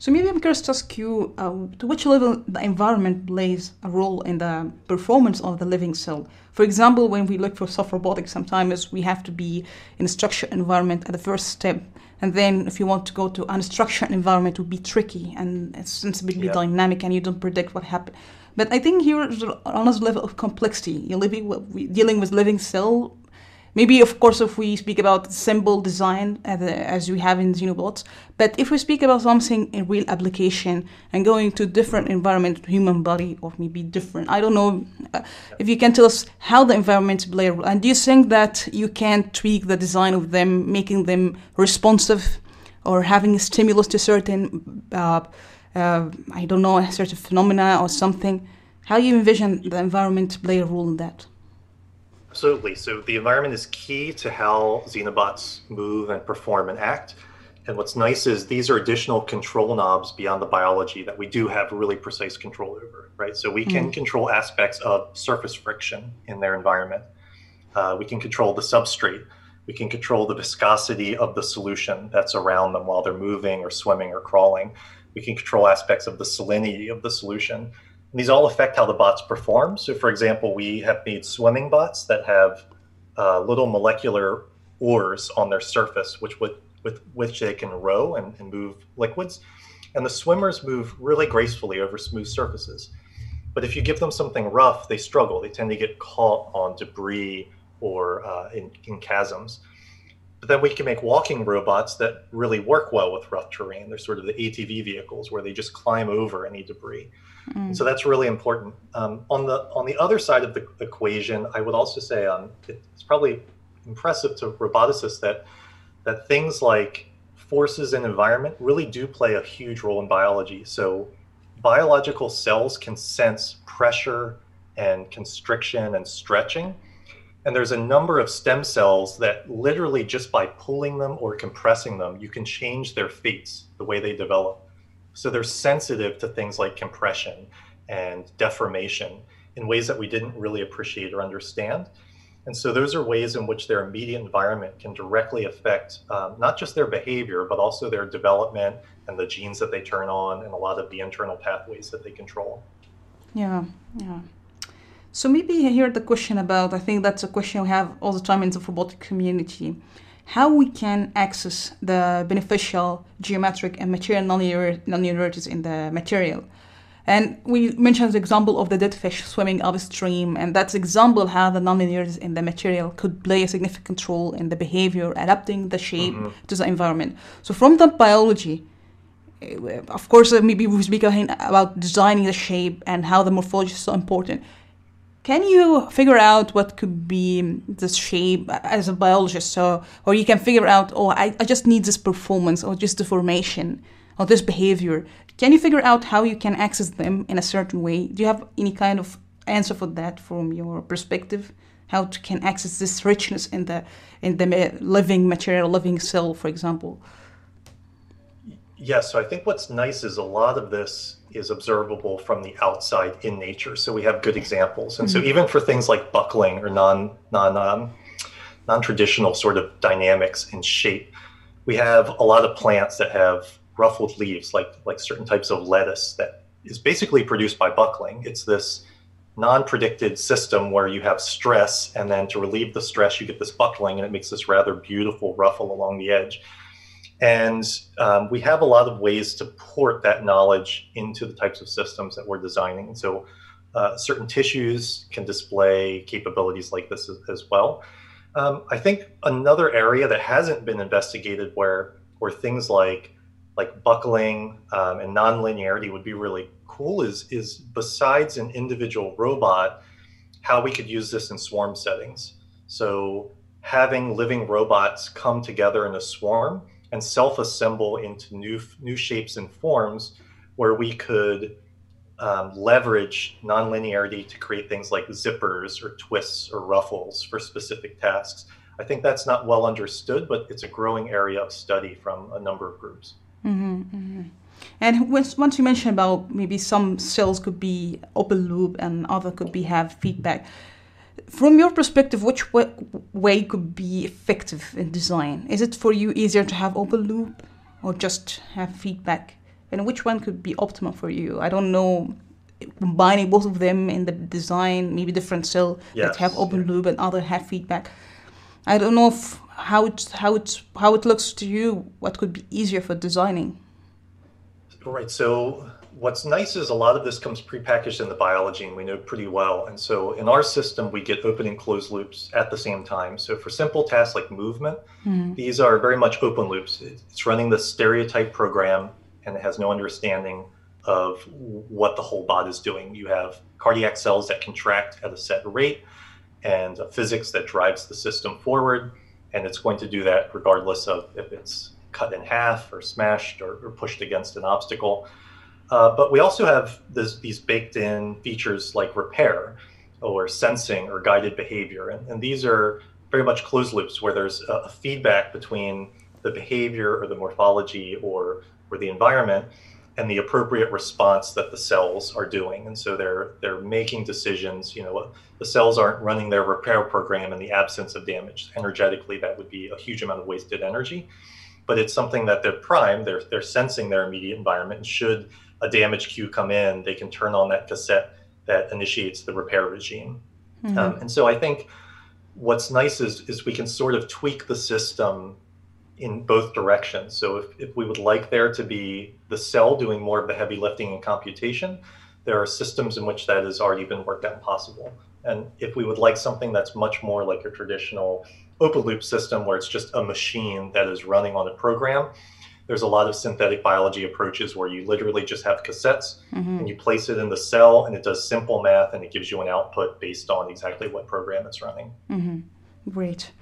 So maybe I'm curious to ask you, uh, to which level the environment plays a role in the performance of the living cell. For example, when we look for soft robotics, sometimes we have to be in a structured environment at the first step. And then if you want to go to unstructured environment, it would be tricky and it's sensibly yeah. dynamic and you don't predict what happens. But I think here is another level of complexity. You're living, dealing with living cell Maybe, of course, if we speak about simple design as, as we have in Xenobots, but if we speak about something in real application and going to different environment, human body, or maybe different, I don't know uh, if you can tell us how the environment play a role. And do you think that you can tweak the design of them, making them responsive, or having a stimulus to certain, uh, uh, I don't know, a certain phenomena or something? How you envision the environment play a role in that? Absolutely. So the environment is key to how Xenobots move and perform and act. And what's nice is these are additional control knobs beyond the biology that we do have really precise control over, right? So we can mm. control aspects of surface friction in their environment. Uh, we can control the substrate. We can control the viscosity of the solution that's around them while they're moving or swimming or crawling. We can control aspects of the salinity of the solution. These all affect how the bots perform. So, for example, we have made swimming bots that have uh, little molecular oars on their surface, which with which they can row and, and move liquids. And the swimmers move really gracefully over smooth surfaces. But if you give them something rough, they struggle. They tend to get caught on debris or uh, in, in chasms. But then we can make walking robots that really work well with rough terrain. They're sort of the ATV vehicles where they just climb over any debris. Mm. So that's really important. Um, on the on the other side of the equation, I would also say um, it's probably impressive to roboticists that that things like forces and environment really do play a huge role in biology. So biological cells can sense pressure and constriction and stretching. And there's a number of stem cells that literally just by pulling them or compressing them, you can change their fates, the way they develop. So they're sensitive to things like compression and deformation in ways that we didn't really appreciate or understand. And so those are ways in which their immediate environment can directly affect um, not just their behavior, but also their development and the genes that they turn on and a lot of the internal pathways that they control. Yeah, yeah. So maybe here the question about, I think that's a question we have all the time in the robotic community how we can access the beneficial geometric and material nonlinearities in the material. And we mentioned the example of the dead fish swimming upstream, and that's example how the nonlinearities in the material could play a significant role in the behavior, adapting the shape mm-hmm. to the environment. So from the biology, eh, of course, uh, maybe we speak about designing the shape and how the morphology is so important. Can you figure out what could be the shape as a biologist? So, or you can figure out, oh, I, I just need this performance or just the formation or this behavior. Can you figure out how you can access them in a certain way? Do you have any kind of answer for that from your perspective? How to can access this richness in the in the living material, living cell, for example? Yes, so I think what's nice is a lot of this is observable from the outside in nature. So we have good examples, and mm-hmm. so even for things like buckling or non non um, non traditional sort of dynamics in shape, we have a lot of plants that have ruffled leaves, like like certain types of lettuce that is basically produced by buckling. It's this non-predicted system where you have stress, and then to relieve the stress, you get this buckling, and it makes this rather beautiful ruffle along the edge. And um, we have a lot of ways to port that knowledge into the types of systems that we're designing. And so uh, certain tissues can display capabilities like this as, as well. Um, I think another area that hasn't been investigated where where things like like buckling um, and nonlinearity would be really cool is is besides an individual robot, how we could use this in swarm settings. So having living robots come together in a swarm and self-assemble into new new shapes and forms where we could um, leverage nonlinearity to create things like zippers or twists or ruffles for specific tasks. I think that's not well understood, but it's a growing area of study from a number of groups. Mm-hmm, mm-hmm. And once you mentioned about maybe some cells could be open loop and other could be have feedback from your perspective, which way, way could be effective in design? Is it for you easier to have open loop or just have feedback and which one could be optimal for you? I don't know combining both of them in the design, maybe different cell Yes, that have open yeah. loop and other have feedback. I don't know if how it how it how it looks to you. What could be easier for designing? Right. So what's nice is a lot of this comes prepackaged in the biology and we know pretty well. And so in our system, we get open and closed loops at the same time. So for simple tasks like movement, mm-hmm. these are very much open loops. It's running the stereotype program and it has no understanding of what the whole bot is doing. You have cardiac cells that contract at a set rate and a physics that drives the system forward. And it's going to do that regardless of if it's cut in half or smashed or, or pushed against an obstacle. Uh, but we also have this, these baked in features like repair or sensing or guided behavior. And, and these are very much closed loops where there's a, a feedback between the behavior or the morphology or, or the environment and the appropriate response that the cells are doing. And so they're they're making decisions. You know, the cells aren't running their repair program in the absence of damage. Energetically, that would be a huge amount of wasted energy. But it's something that they're primed. They're they're sensing their immediate environment. And should a damage cue come in, they can turn on that cassette that initiates the repair regime. Um, and so I think what's nice is is we can sort of tweak the system in both directions. So if, if we would like there to be the cell doing more of the heavy lifting and computation, there are systems in which that has already been worked out and possible. And if we would like something that's much more like a traditional open loop system where it's just a machine that is running on a program, there's a lot of synthetic biology approaches where you literally just have cassettes mm-hmm. and you place it in the cell and it does simple math and it gives you an output based on exactly what program it's running. Mm-hmm. Great.